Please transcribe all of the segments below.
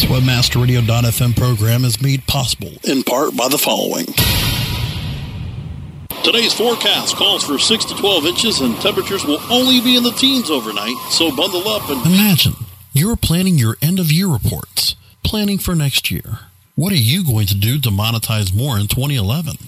This WebmasterRadio.fm program is made possible in part by the following. Today's forecast calls for 6 to 12 inches and temperatures will only be in the teens overnight, so bundle up and imagine you're planning your end of year reports, planning for next year. What are you going to do to monetize more in 2011?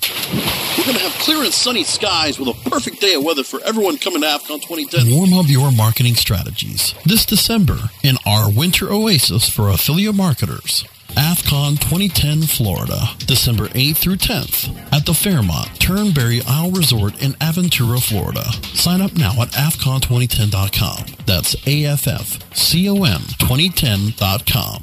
We're going to have clear and sunny skies with a perfect day of weather for everyone coming to AFCON 2010. Warm up your marketing strategies this December in our winter oasis for affiliate marketers. AFCON 2010 Florida, December 8th through 10th at the Fairmont Turnberry Isle Resort in Aventura, Florida. Sign up now at AFCON2010.com. That's A-F-F-C-O-M 2010.com.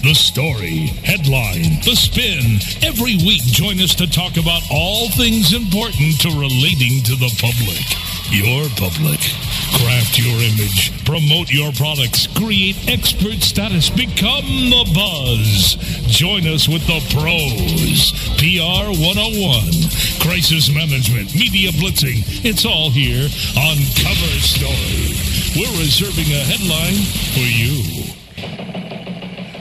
The story, headline, the spin. Every week, join us to talk about all things important to relating to the public. Your public. Craft your image, promote your products, create expert status, become the buzz. Join us with the pros. PR 101, crisis management, media blitzing. It's all here on Cover Story. We're reserving a headline for you.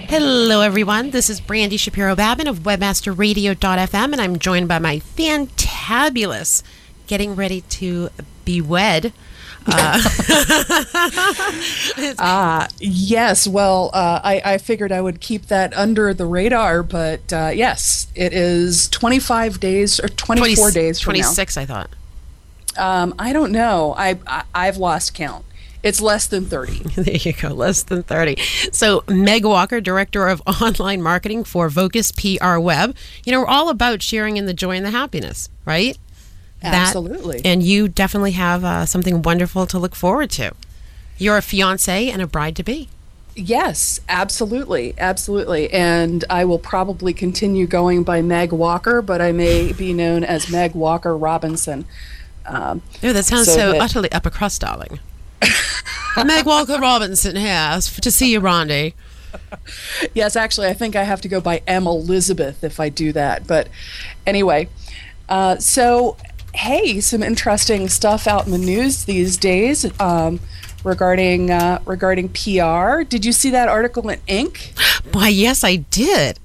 Hello, everyone. This is Brandy Shapiro Babin of WebmasterRadio.fm, and I'm joined by my fantabulous getting ready to be wed. Uh, uh, yes, well, uh, I, I, figured I would keep that under the radar, but uh, yes, it is 25 days or 24 20, days from 26, now. I thought. Um, I don't know. I, I I've lost count. It's less than 30. there you go, less than 30. So, Meg Walker, Director of Online Marketing for Vocus PR Web. You know, we're all about sharing in the joy and the happiness, right? Absolutely. and you definitely have uh, something wonderful to look forward to. You're a fiance and a bride to be. Yes, absolutely, absolutely. And I will probably continue going by Meg Walker, but I may be known as Meg Walker Robinson. Um, oh, that sounds so, so that, utterly upper crust, darling. Meg Walker Robinson has to see you, Rondi. yes, actually, I think I have to go by M. Elizabeth if I do that. But anyway, uh, so hey, some interesting stuff out in the news these days um, regarding uh, regarding PR. Did you see that article in Inc? Why, yes, I did.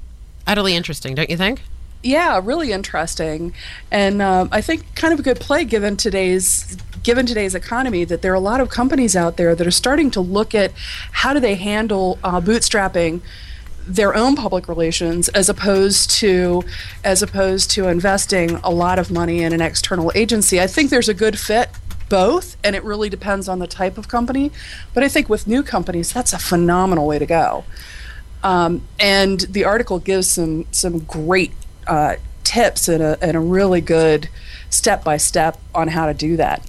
Utterly interesting, don't you think? Yeah, really interesting, and um, I think kind of a good play given today's given today's economy that there are a lot of companies out there that are starting to look at how do they handle uh, bootstrapping their own public relations as opposed to as opposed to investing a lot of money in an external agency. I think there's a good fit both and it really depends on the type of company but i think with new companies that's a phenomenal way to go um, and the article gives some some great uh, tips and a, and a really good step by step on how to do that.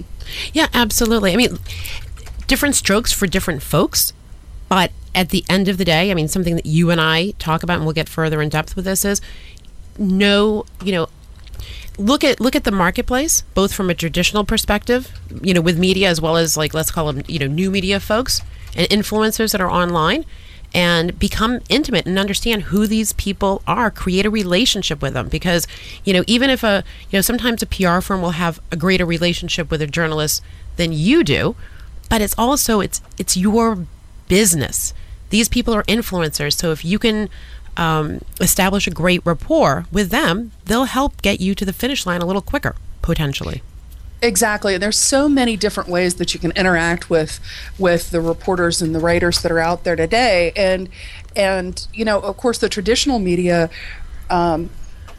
Yeah absolutely. I mean different strokes for different folks but at the end of the day, I mean, something that you and I talk about, and we'll get further in depth with this, is no, you know, look at look at the marketplace, both from a traditional perspective, you know, with media as well as like let's call them, you know, new media folks and influencers that are online, and become intimate and understand who these people are. Create a relationship with them because, you know, even if a you know sometimes a PR firm will have a greater relationship with a journalist than you do, but it's also it's it's your business these people are influencers. So if you can um, establish a great rapport with them, they'll help get you to the finish line a little quicker, potentially. Exactly. And there's so many different ways that you can interact with with the reporters and the writers that are out there today, and and you know, of course, the traditional media. Um,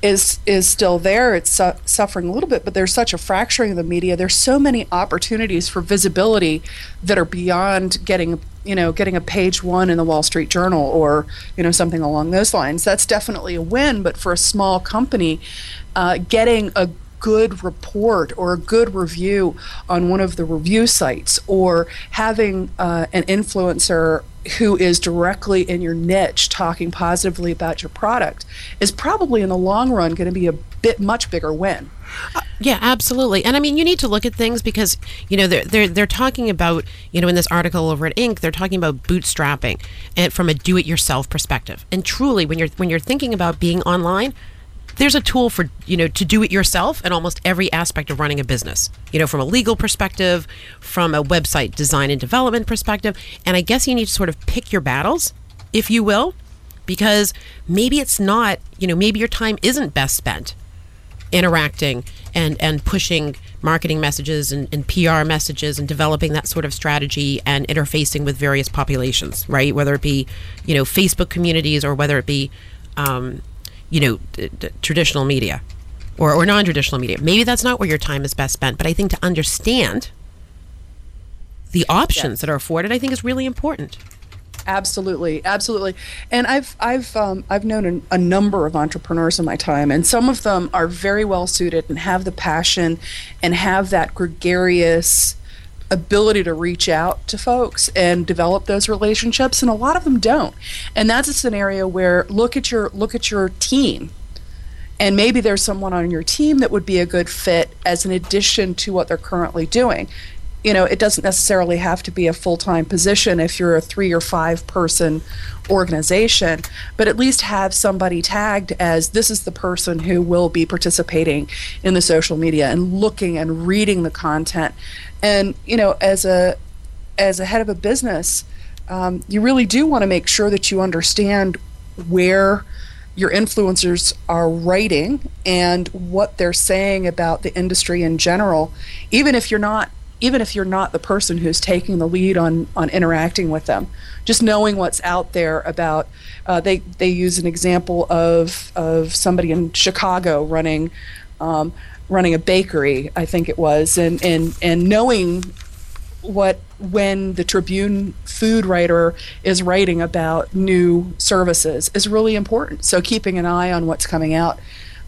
is is still there. It's su- suffering a little bit, but there's such a fracturing of the media. There's so many opportunities for visibility that are beyond getting you know getting a page one in the Wall Street Journal or you know something along those lines. That's definitely a win. But for a small company, uh, getting a good report or a good review on one of the review sites or having uh, an influencer who is directly in your niche talking positively about your product is probably in the long run going to be a bit much bigger win. Yeah, absolutely. And I mean, you need to look at things because you know they're they're they're talking about you know in this article over at Inc. They're talking about bootstrapping and from a do-it-yourself perspective. And truly, when you're when you're thinking about being online, there's a tool for you know to do it yourself in almost every aspect of running a business you know from a legal perspective from a website design and development perspective and i guess you need to sort of pick your battles if you will because maybe it's not you know maybe your time isn't best spent interacting and and pushing marketing messages and, and, PR messages and developing that sort of strategy and interfacing with various populations, right? Whether it be, you know, Facebook communities or whether it be, um, you know, d- d- traditional media or, or non traditional media. Maybe that's not where your time is best spent, but I think to understand the options that are afforded, I think is really important. Absolutely, absolutely. And I've I've um, I've known a, a, number of entrepreneurs in my time, and some of them are very well suited and have the passion and have that gregarious ability to reach out to folks and develop those relationships and a lot of them don't. And that's a scenario where look at your look at your team. And maybe there's someone on your team that would be a good fit as an addition to what they're currently doing you know, it doesn't necessarily have to be a full time position if you're a three or five person organization, but at least have somebody tagged as this is the person who will be participating in the social media and looking and reading the content. And, you know, as a as a head of a business, um, you really do want to make sure that you understand where your influencers are writing and what they're saying about the industry in general, even if you're not even if you're not the person who's taking the lead on on interacting with them just knowing what's out there about uh, they they use an example of of somebody in Chicago running um, running a bakery I think it was and and and knowing what when the Tribune food writer is writing about new services is really important. So keeping an eye on what's coming out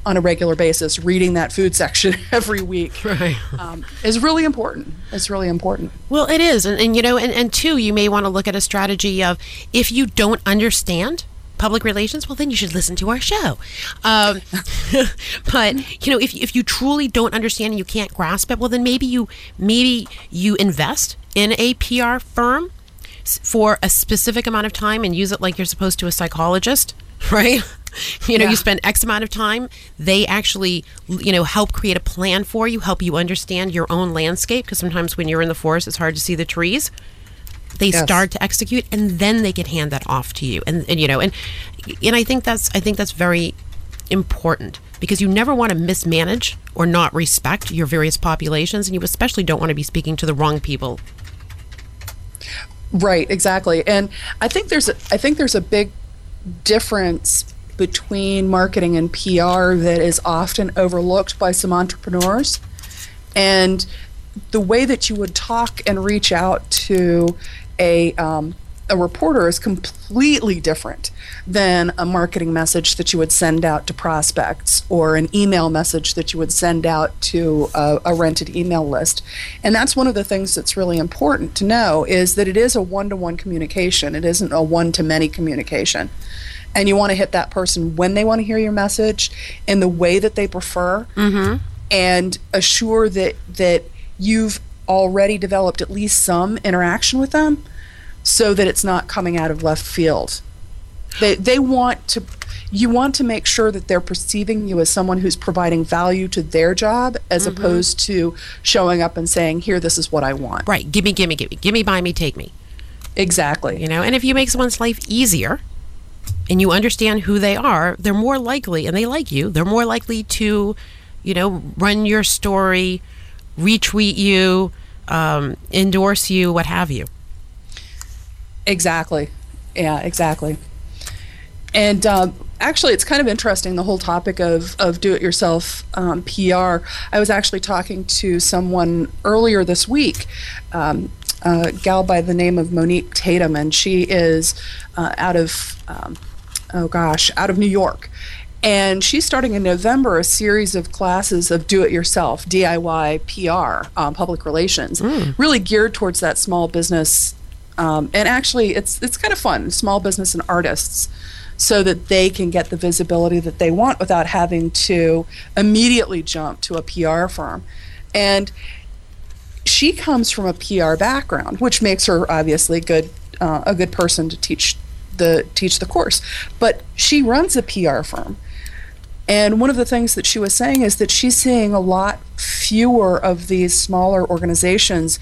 on a regular basis, reading that food section every week right. um, is really important. It's really important. Well, it is. And, and you know, and, and two, you may want to look at a strategy of if you don't understand public relations, well, then you should listen to our show. Um, but you know, if if you truly don't understand and you can't grasp it, well, then maybe you maybe you invest in a PR firm for a specific amount of time and use it like you're supposed to a psychologist, right? you know yeah. you spend x amount of time they actually you know help create a plan for you help you understand your own landscape because sometimes when you're in the forest it's hard to see the trees they yes. start to execute and then they can hand that off to you and, and you know and and i think that's i think that's very important because you never want to mismanage or not respect your various populations and you especially don't want to be speaking to the wrong people right exactly and i think there's a i think there's a big difference between marketing and PR that is often overlooked by some entrepreneurs. And the way that you would talk and reach out to a um, a reporter is completely different than a marketing message that you would send out to prospects or an email message that you would send out to a, a rented email list. And that's one of the things that's really important to know is that it is a one-to-one communication. It isn't a one-to-many communication and you want to hit that person when they want to hear your message in the way that they prefer mm-hmm. and assure that that you've already developed at least some interaction with them so that it's not coming out of left field. They they want to you want to make sure that they're perceiving you as someone who's providing value to their job as mm-hmm. opposed to showing up and saying here this is what i want. Right. Give me give me give me give me buy me take me. Exactly. You know and if you make someone's life easier and you understand who they are, they're more likely, and they like you, they're more likely to, you know, run your story, retweet you, um, endorse you, what have you. Exactly. Yeah, exactly. And um, actually, it's kind of interesting the whole topic of, of do it yourself um, PR. I was actually talking to someone earlier this week, a gal by the name of Monique Tatum, and she is uh, out of um, oh gosh, out of New York. And she's starting in November a series of classes of do it yourself, DIY PR, um, public relations, mm. really geared towards that small business. Um, and actually, it's, it's kind of fun, small business and artists, so that they can get the visibility that they want without having to immediately jump to a PR firm. And she comes from a PR background, which makes her obviously good, uh, a good person to teach the teach the course. But she runs a PR firm. And one of the things that she was saying is that she's seeing a lot fewer of these smaller organizations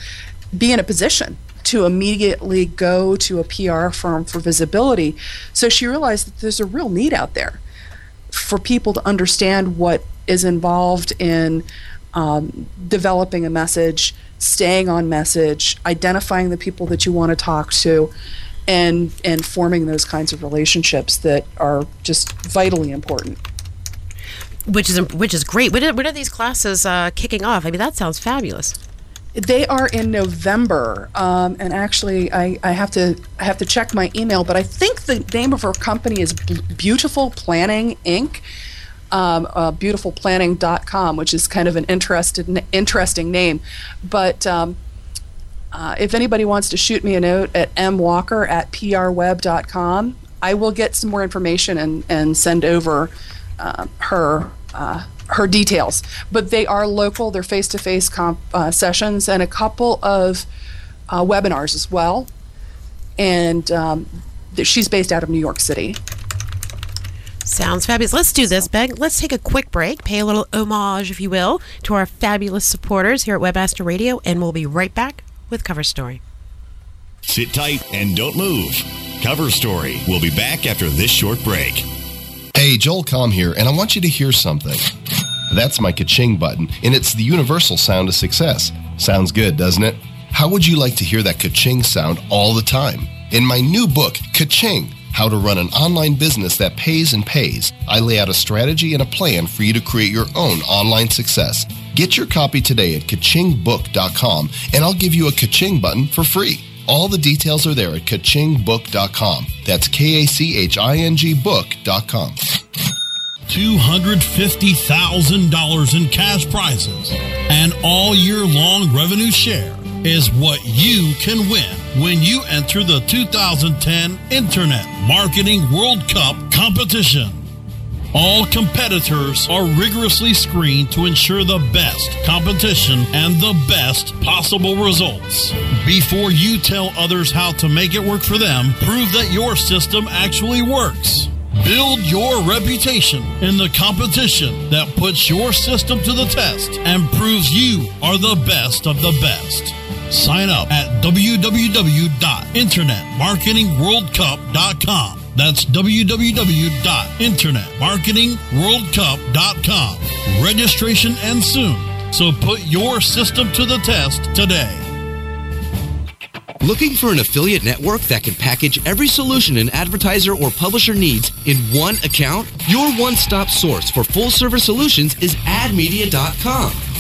be in a position to immediately go to a PR firm for visibility. So she realized that there's a real need out there for people to understand what is involved in um, developing a message, staying on message, identifying the people that you want to talk to, and and forming those kinds of relationships that are just vitally important which is which is great. When are, when are these classes uh, kicking off? I mean, that sounds fabulous. They are in November, um, and actually, I, I have to I have to check my email, but I think the name of her company is Beautiful Planning Inc. Um, uh, beautifulplanning.com, which is kind of an interested interesting name, but. Um, uh, if anybody wants to shoot me a note at mwalker at prweb.com, I will get some more information and, and send over uh, her her details. But they are local; they're face to face sessions and a couple of uh, webinars as well. And um, she's based out of New York City. Sounds fabulous. Let's do this, Meg. Let's take a quick break, pay a little homage, if you will, to our fabulous supporters here at Webmaster Radio, and we'll be right back with Cover Story. Sit tight and don't move. Cover Story will be back after this short break. Hey, Joel Comm here, and I want you to hear something. That's my ka-ching button, and it's the universal sound of success. Sounds good, doesn't it? How would you like to hear that ka-ching sound all the time? In my new book, Ka-ching, How to Run an Online Business That Pays and Pays, I lay out a strategy and a plan for you to create your own online success. Get your copy today at kachingbook.com, and I'll give you a ka-ching button for free. All the details are there at kachingbook.com. That's K A C H I N G book.com. $250,000 in cash prizes and all year long revenue share is what you can win when you enter the 2010 Internet Marketing World Cup competition. All competitors are rigorously screened to ensure the best competition and the best possible results. Before you tell others how to make it work for them, prove that your system actually works. Build your reputation in the competition that puts your system to the test and proves you are the best of the best. Sign up at www.internetmarketingworldcup.com that's www.internetmarketingworldcup.com. Registration ends soon, so put your system to the test today. Looking for an affiliate network that can package every solution an advertiser or publisher needs in one account? Your one-stop source for full-service solutions is admedia.com.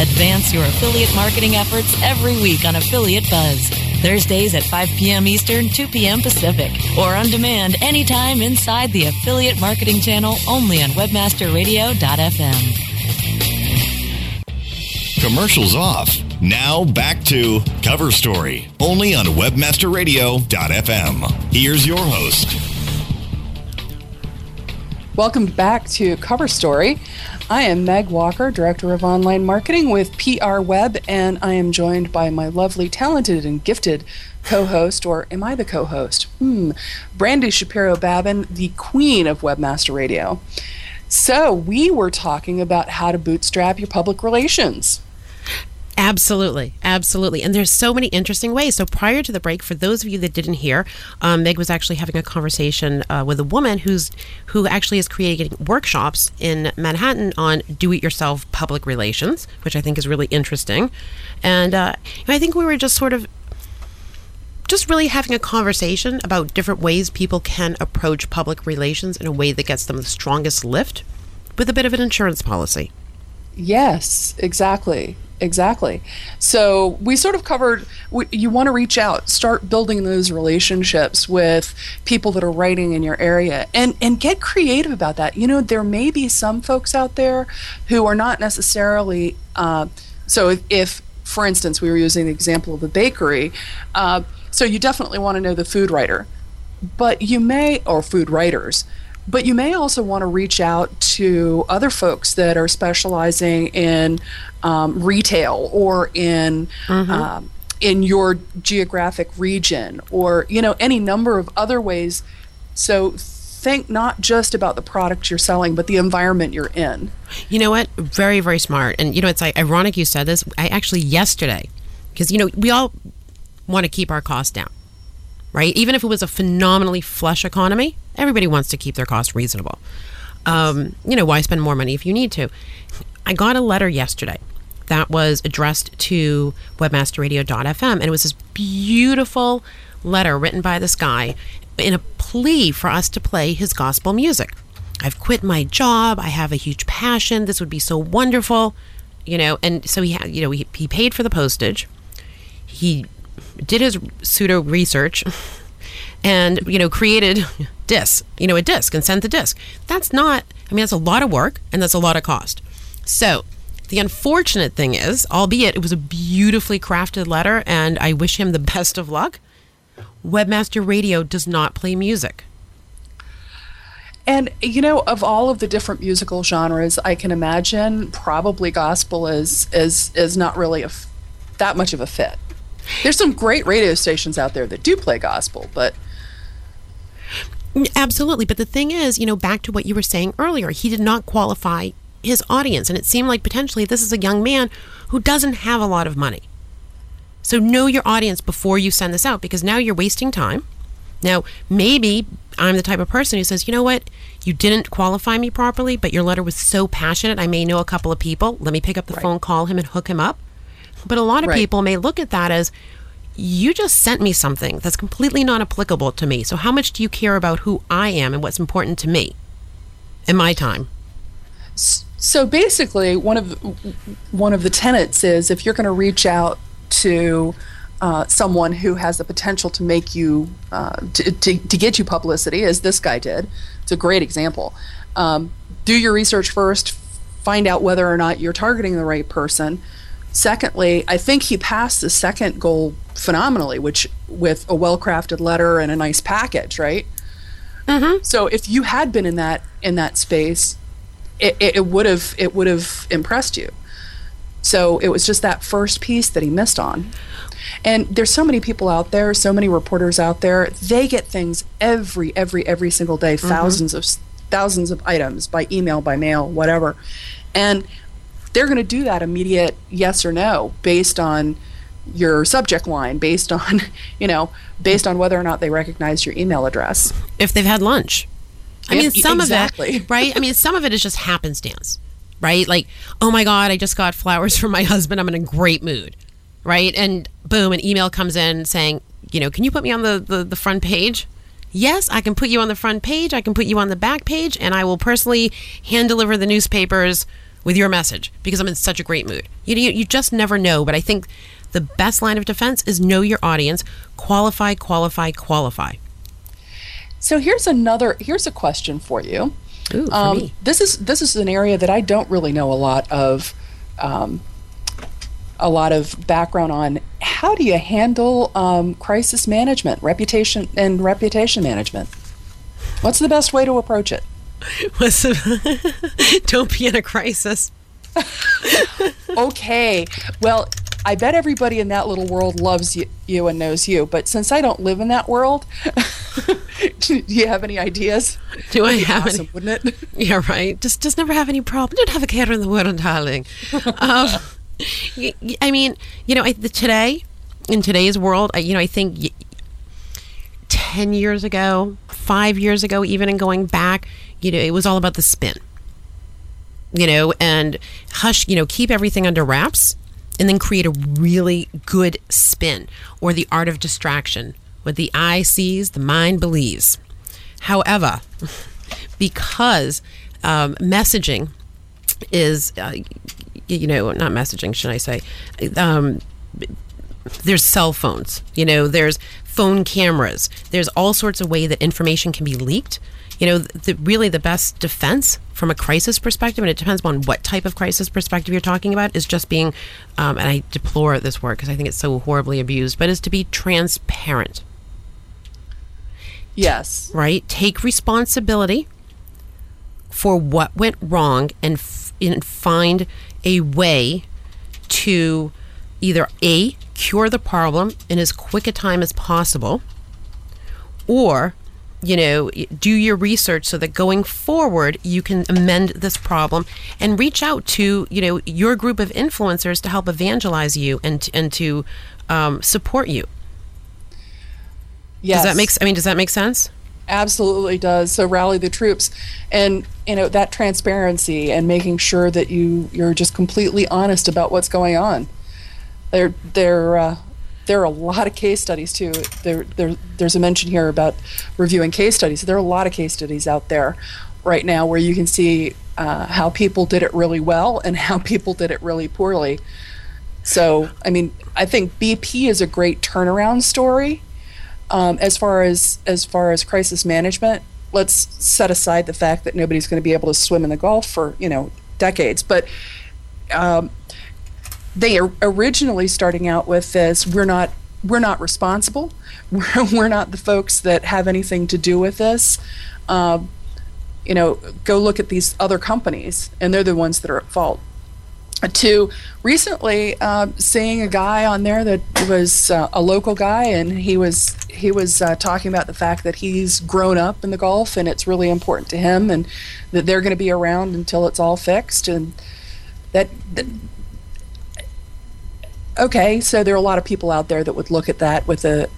Advance your affiliate marketing efforts every week on Affiliate Buzz. Thursdays at 5 p.m. Eastern, 2 p.m. Pacific, or on demand anytime inside the Affiliate Marketing Channel only on WebmasterRadio.fm. Commercials off. Now back to Cover Story, only on WebmasterRadio.fm. Here's your host. Welcome back to Cover Story. I am Meg Walker, Director of Online Marketing with PR Web, and I am joined by my lovely, talented, and gifted co host, or am I the co host? Hmm, Brandy Shapiro Babin, the queen of Webmaster Radio. So, we were talking about how to bootstrap your public relations. Absolutely, absolutely. And there's so many interesting ways. So prior to the break, for those of you that didn't hear, um, Meg was actually having a conversation uh, with a woman who's who actually is creating workshops in Manhattan on do-it-yourself public relations, which I think is really interesting. And, uh, and I think we were just sort of just really having a conversation about different ways people can approach public relations in a way that gets them the strongest lift with a bit of an insurance policy. Yes, exactly. Exactly. So we sort of covered. You want to reach out, start building those relationships with people that are writing in your area, and and get creative about that. You know, there may be some folks out there who are not necessarily. Uh, so if, if, for instance, we were using the example of a bakery, uh, so you definitely want to know the food writer, but you may or food writers. But you may also want to reach out to other folks that are specializing in um, retail or in mm-hmm. um, in your geographic region, or you know any number of other ways. So think not just about the product you're selling, but the environment you're in. You know what? Very very smart. And you know it's ironic you said this. I actually yesterday, because you know we all want to keep our costs down right? Even if it was a phenomenally flush economy, everybody wants to keep their costs reasonable. Um, you know, why spend more money if you need to? I got a letter yesterday that was addressed to webmasterradio.fm, and it was this beautiful letter written by this guy in a plea for us to play his gospel music. I've quit my job. I have a huge passion. This would be so wonderful, you know. And so he, had, you know, he, he paid for the postage. He did his pseudo research and you know created disc you know a disc and sent the disc. That's not i mean that's a lot of work and that's a lot of cost. So the unfortunate thing is albeit it was a beautifully crafted letter and i wish him the best of luck webmaster radio does not play music. And you know of all of the different musical genres i can imagine probably gospel is is is not really a, that much of a fit. There's some great radio stations out there that do play gospel, but Absolutely. But the thing is, you know, back to what you were saying earlier, he did not qualify his audience. And it seemed like potentially this is a young man who doesn't have a lot of money. So know your audience before you send this out because now you're wasting time. Now, maybe I'm the type of person who says, you know what, you didn't qualify me properly, but your letter was so passionate. I may know a couple of people. Let me pick up the right. phone, call him, and hook him up. But a lot of right. people may look at that as you just sent me something that's completely non applicable to me. So, how much do you care about who I am and what's important to me in my time? So basically, one of one of the tenets is if you're going to reach out to uh, someone who has the potential to make you uh, to, to, to, get you publicity, as this guy did, it's a great example. Um, do your research first, find out whether or not you're targeting the right person. Secondly, I think he passed the second goal phenomenally, which with a well-crafted letter and a nice package, right? Mm-hmm. So if you had been in that in that space, it, it would have it would have impressed you. So it was just that first piece that he missed on. And there's so many people out there, so many reporters out there. They get things every every every single day, mm-hmm. thousands of thousands of items by email, by mail, whatever. And they're going to do that immediate yes or no based on your subject line based on you know based on whether or not they recognize your email address. If they've had lunch. I mean some exactly. of it right? I mean some of it is just happenstance right? Like oh my god i just got flowers from my husband. I'm in a great mood right? And boom an email comes in saying you know can you put me on the, the, the front page? Yes i can put you on the front page. I can put you on the back page and i will personally hand deliver the newspapers with your message because I'm in such a great mood. You, you, you just never know, but I think the best line of defense is know your audience, qualify, qualify, qualify. So here's another here's a question for you. Ooh, for um, me. This is this is an area that I don't really know a lot of. Um, a lot of background on how do you handle um, crisis management, reputation and reputation management. What's the best way to approach it? don't be in a crisis. okay. Well, I bet everybody in that little world loves you, you, and knows you. But since I don't live in that world, do you have any ideas? Do I have awesome, any? Wouldn't it? Yeah, right. Just, just never have any problem. Don't have a care in the world, darling. um, I mean, you know, I, the, today in today's world, I, you know, I think y- ten years ago, five years ago, even and going back, you know, it was all about the spin. You know, and hush, you know, keep everything under wraps and then create a really good spin or the art of distraction. What the eye sees, the mind believes. However, because um, messaging is, uh, you know, not messaging, should I say? Um, there's cell phones, you know, there's phone cameras, there's all sorts of way that information can be leaked. You know, the, really the best defense from a crisis perspective, and it depends on what type of crisis perspective you're talking about, is just being, um, and I deplore this word because I think it's so horribly abused, but is to be transparent. Yes. Right? Take responsibility for what went wrong and, f- and find a way to either A, cure the problem in as quick a time as possible, or you know, do your research so that going forward you can amend this problem and reach out to you know your group of influencers to help evangelize you and and to um, support you. Yes. Does that make? I mean, does that make sense? Absolutely does. So rally the troops, and you know that transparency and making sure that you you're just completely honest about what's going on. There there uh, there are a lot of case studies too. There, there there's a mention here about reviewing case studies. There are a lot of case studies out there right now where you can see uh, how people did it really well and how people did it really poorly. So I mean, I think BP is a great turnaround story um, as far as as far as crisis management, let's set aside the fact that nobody's going to be able to swim in the Gulf for you know decades. But um, they are originally starting out with this: we're not we're not responsible. We're, we're not the folks that have anything to do with this. Um, you know, go look at these other companies, and they're the ones that are at fault to recently uh, seeing a guy on there that was uh, a local guy, and he was he was uh, talking about the fact that he's grown up in the Gulf, and it's really important to him, and that they're going to be around until it's all fixed, and that, that. Okay, so there are a lot of people out there that would look at that with a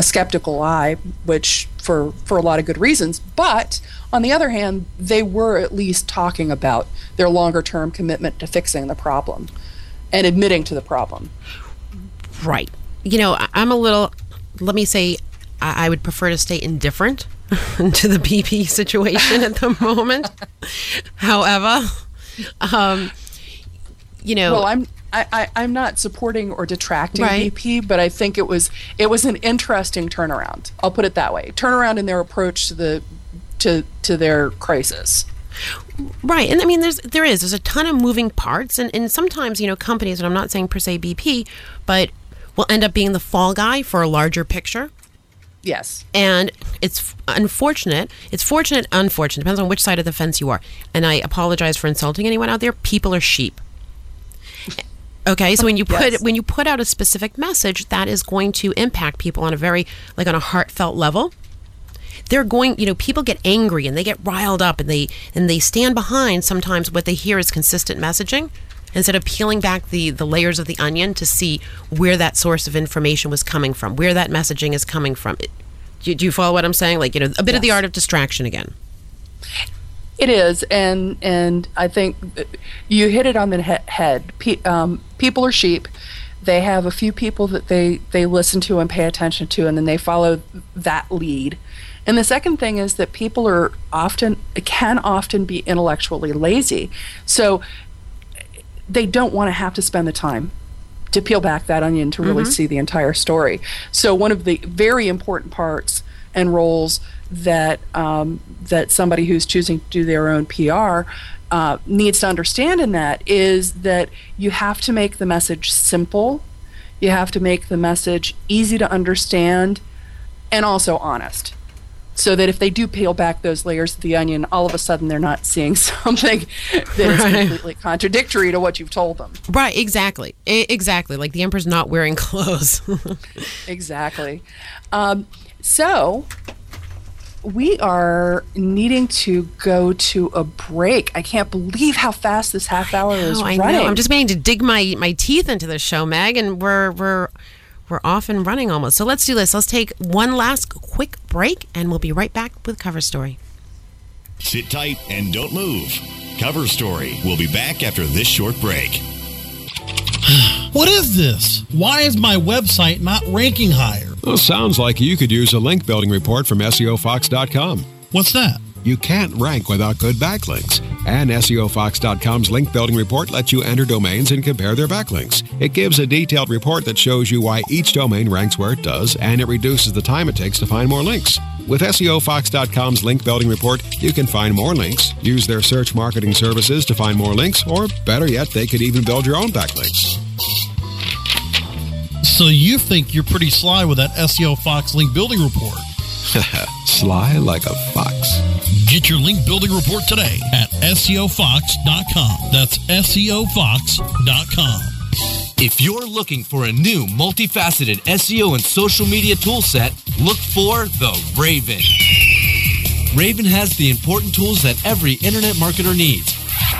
a skeptical eye, which for for a lot of good reasons. But on the other hand, they were at least talking about their longer term commitment to fixing the problem and admitting to the problem. Right. You know, I'm a little. Let me say, I would prefer to stay indifferent to the BP situation at the moment. However, um, you know, well, I'm I, I, am not supporting or detracting right. BP, but I think it was it was an interesting turnaround. I'll put it that way. Turnaround in their approach to the to to their crisis. Right, and I mean, there's there is there's a ton of moving parts, and and sometimes you know companies, and I'm not saying per se BP, but will end up being the fall guy for a larger picture. Yes. And it's unfortunate. It's fortunate, unfortunate. Depends on which side of the fence you are. And I apologize for insulting anyone out there. People are sheep. Okay, so when you put yes. when you put out a specific message, that is going to impact people on a very like on a heartfelt level. They're going, you know, people get angry and they get riled up and they and they stand behind sometimes what they hear is consistent messaging instead of peeling back the the layers of the onion to see where that source of information was coming from, where that messaging is coming from. do, you, do you follow what I'm saying? Like, you know, a bit yes. of the art of distraction again. It is, and and I think you hit it on the he- head. Pe- um, people are sheep. They have a few people that they they listen to and pay attention to, and then they follow that lead. And the second thing is that people are often can often be intellectually lazy, so they don't want to have to spend the time to peel back that onion to really mm-hmm. see the entire story. So one of the very important parts and roles that um, that somebody who's choosing to do their own PR uh, needs to understand in that is that you have to make the message simple, you have to make the message easy to understand, and also honest. So that if they do peel back those layers of the onion, all of a sudden they're not seeing something that is right. completely contradictory to what you've told them. Right, exactly. I- exactly. Like the emperor's not wearing clothes. exactly. Um, so we are needing to go to a break. I can't believe how fast this half hour is I running. know. I'm just waiting to dig my, my teeth into the show, Meg, and we're we're we're off and running almost. So let's do this. Let's take one last quick break, and we'll be right back with cover story. Sit tight and don't move. Cover Story We'll be back after this short break. What is this? Why is my website not ranking higher? Well, sounds like you could use a link building report from SEOFox.com. What's that? You can't rank without good backlinks. And SEOFox.com's link building report lets you enter domains and compare their backlinks. It gives a detailed report that shows you why each domain ranks where it does, and it reduces the time it takes to find more links. With SEOFox.com's link building report, you can find more links, use their search marketing services to find more links, or better yet, they could even build your own backlinks. So you think you're pretty sly with that SEO Fox link building report? Sly like a fox. Get your link building report today at SEOFox.com. That's SEOFox.com. If you're looking for a new multifaceted SEO and social media toolset, look for the Raven. Raven has the important tools that every internet marketer needs.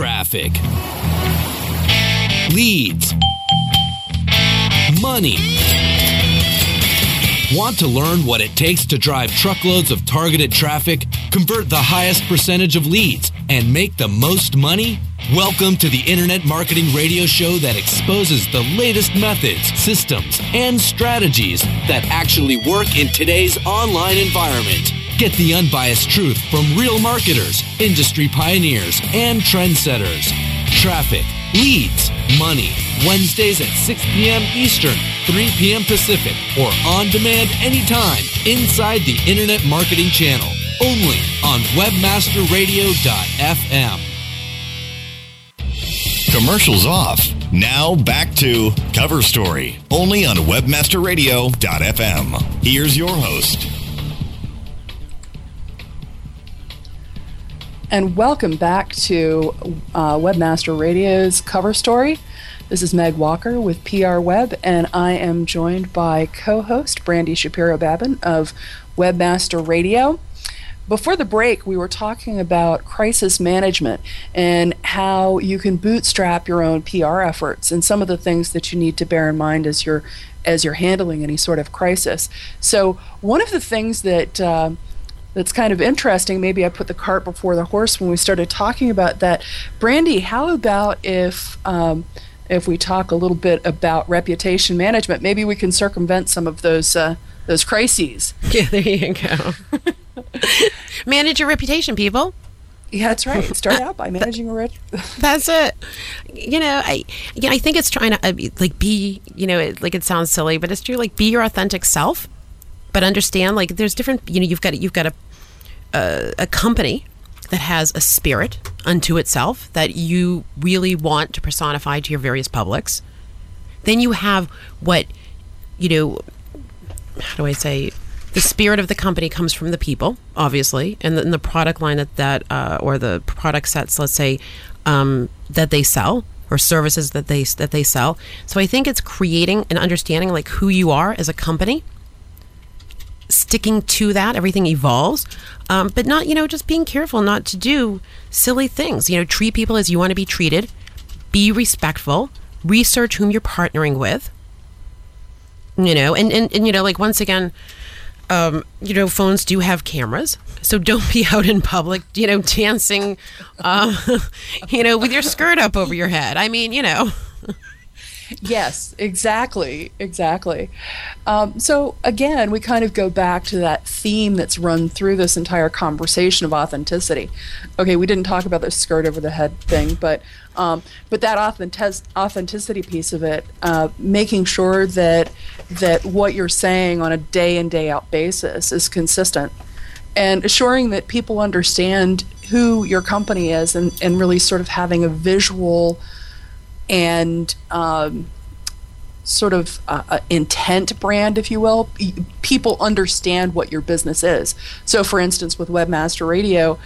Traffic. Leads. Money. Want to learn what it takes to drive truckloads of targeted traffic, convert the highest percentage of leads, and make the most money? Welcome to the Internet Marketing Radio Show that exposes the latest methods, systems, and strategies that actually work in today's online environment. Get the unbiased truth from real marketers, industry pioneers, and trendsetters. Traffic, leads, money. Wednesdays at 6 p.m. Eastern, 3 p.m. Pacific, or on demand anytime inside the Internet Marketing Channel. Only on WebmasterRadio.fm. Commercials off. Now back to Cover Story, only on WebmasterRadio.fm. Here's your host. And welcome back to uh, Webmaster Radio's cover story. This is Meg Walker with PR Web, and I am joined by co host Brandy Shapiro Babin of Webmaster Radio. Before the break, we were talking about crisis management and how you can bootstrap your own PR efforts and some of the things that you need to bear in mind as you're as you're handling any sort of crisis. So, one of the things that uh, that's kind of interesting. Maybe I put the cart before the horse when we started talking about that. Brandy, how about if um, if we talk a little bit about reputation management? Maybe we can circumvent some of those uh, those crises. Yeah, there you go. Manage your reputation, people. Yeah, that's right. Start out by managing a rep. That's it. You know, I yeah, I think it's trying to uh, like be. You know, it, like it sounds silly, but it's true. Like be your authentic self, but understand like there's different. You know, you've got you've got a a, a company that has a spirit unto itself that you really want to personify to your various publics. Then you have what you know. How do I say? the spirit of the company comes from the people, obviously, and the, and the product line that that uh, or the product sets, let's say, um, that they sell or services that they that they sell. So I think it's creating and understanding like who you are as a company. Sticking to that, everything evolves, um, but not you know just being careful not to do silly things. You know, treat people as you want to be treated. be respectful, research whom you're partnering with. You know, and, and, and you know, like once again, um, you know, phones do have cameras, so don't be out in public, you know, dancing, uh, you know, with your skirt up over your head. I mean, you know. yes, exactly, exactly. Um, so again, we kind of go back to that theme that's run through this entire conversation of authenticity. Okay, we didn't talk about the skirt over the head thing, but um, but that authentic- authenticity piece of it, uh, making sure that that what you're saying on a day in day out basis is consistent, and assuring that people understand who your company is, and, and really sort of having a visual and um, sort of uh, uh, intent brand, if you will. People understand what your business is. So, for instance, with Webmaster Radio,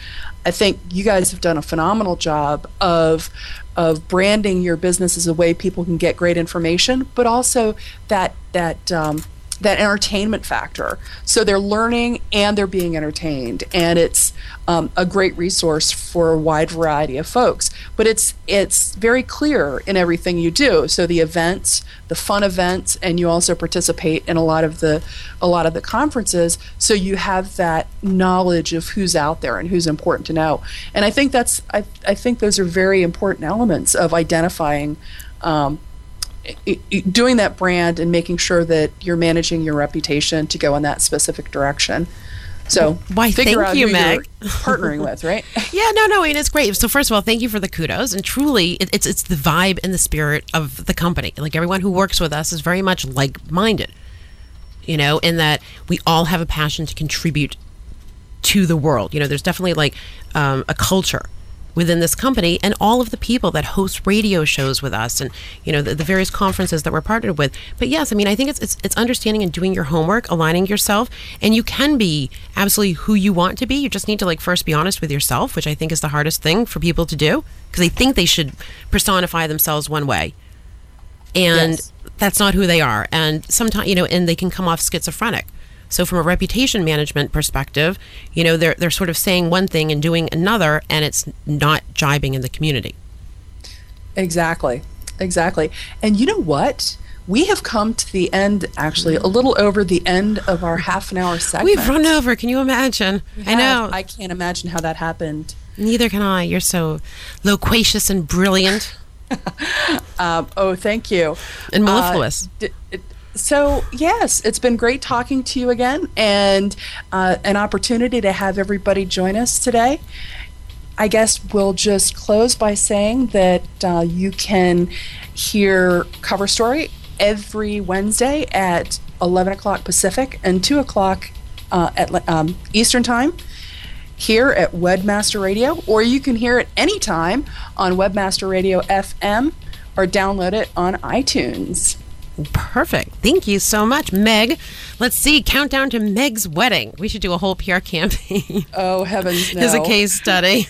I think you guys have done a phenomenal job of of branding your business as a way people can get great information, but also that that um, that entertainment factor. So they're learning and they're being entertained, and it's um, a great resource for a wide variety of folks. But it's it's very clear in everything you do. So the events, the fun events, and you also participate in a lot of the a lot of the conferences. So you have that knowledge of who's out there and who's important to know. And I think that's I I think those are very important elements of identifying. Um, doing that brand and making sure that you're managing your reputation to go in that specific direction. So why figure thank out you, who Meg. you're partnering with, right? yeah, no, no, I mean it's great. So first of all, thank you for the kudos, and truly, it, it's it's the vibe and the spirit of the company. Like everyone who works with us is very much like-minded, you know, in that we all have a passion to contribute to the world. You know, there's definitely like um, a culture within this company and all of the people that host radio shows with us and you know the, the, various conferences that we're partnered with. But yes i mean i think it's, it's it's understanding and doing your homework aligning yourself and you can be absolutely who you want to be. You just need to like first be honest with yourself which i think is the hardest thing for people to do because they think they should personify themselves one way. And yes. that's not who they are. And sometimes you know and they can come off schizophrenic so from a reputation management perspective, you know, they're they're sort of saying one thing and doing another and it's not jibing in the community. Exactly. Exactly. And you know what? We have come to the end, actually, a little over the end of our half an hour segment. We've run over. Can you imagine? I know. I can't imagine how that happened. Neither can I. You're so loquacious and brilliant. um, oh, thank you. And mellifluous. Uh, d- so, yes, it's been great talking to you again and uh, an opportunity to have everybody join us today. I guess we'll just close by saying that uh, you can hear Cover Story every Wednesday at 11 o'clock Pacific and 2 o'clock uh, at um, Eastern Time here at Webmaster Radio, or you can hear it anytime on Webmaster Radio FM or download it on iTunes. Perfect. Thank you so much, Meg. Let's see. Countdown to Meg's wedding. We should do a whole PR campaign. Oh, heavens, no. As a case study.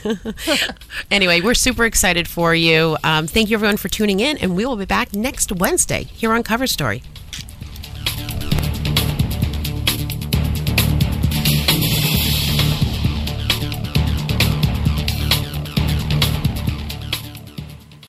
anyway, we're super excited for you. Um, thank you, everyone, for tuning in, and we will be back next Wednesday here on Cover Story.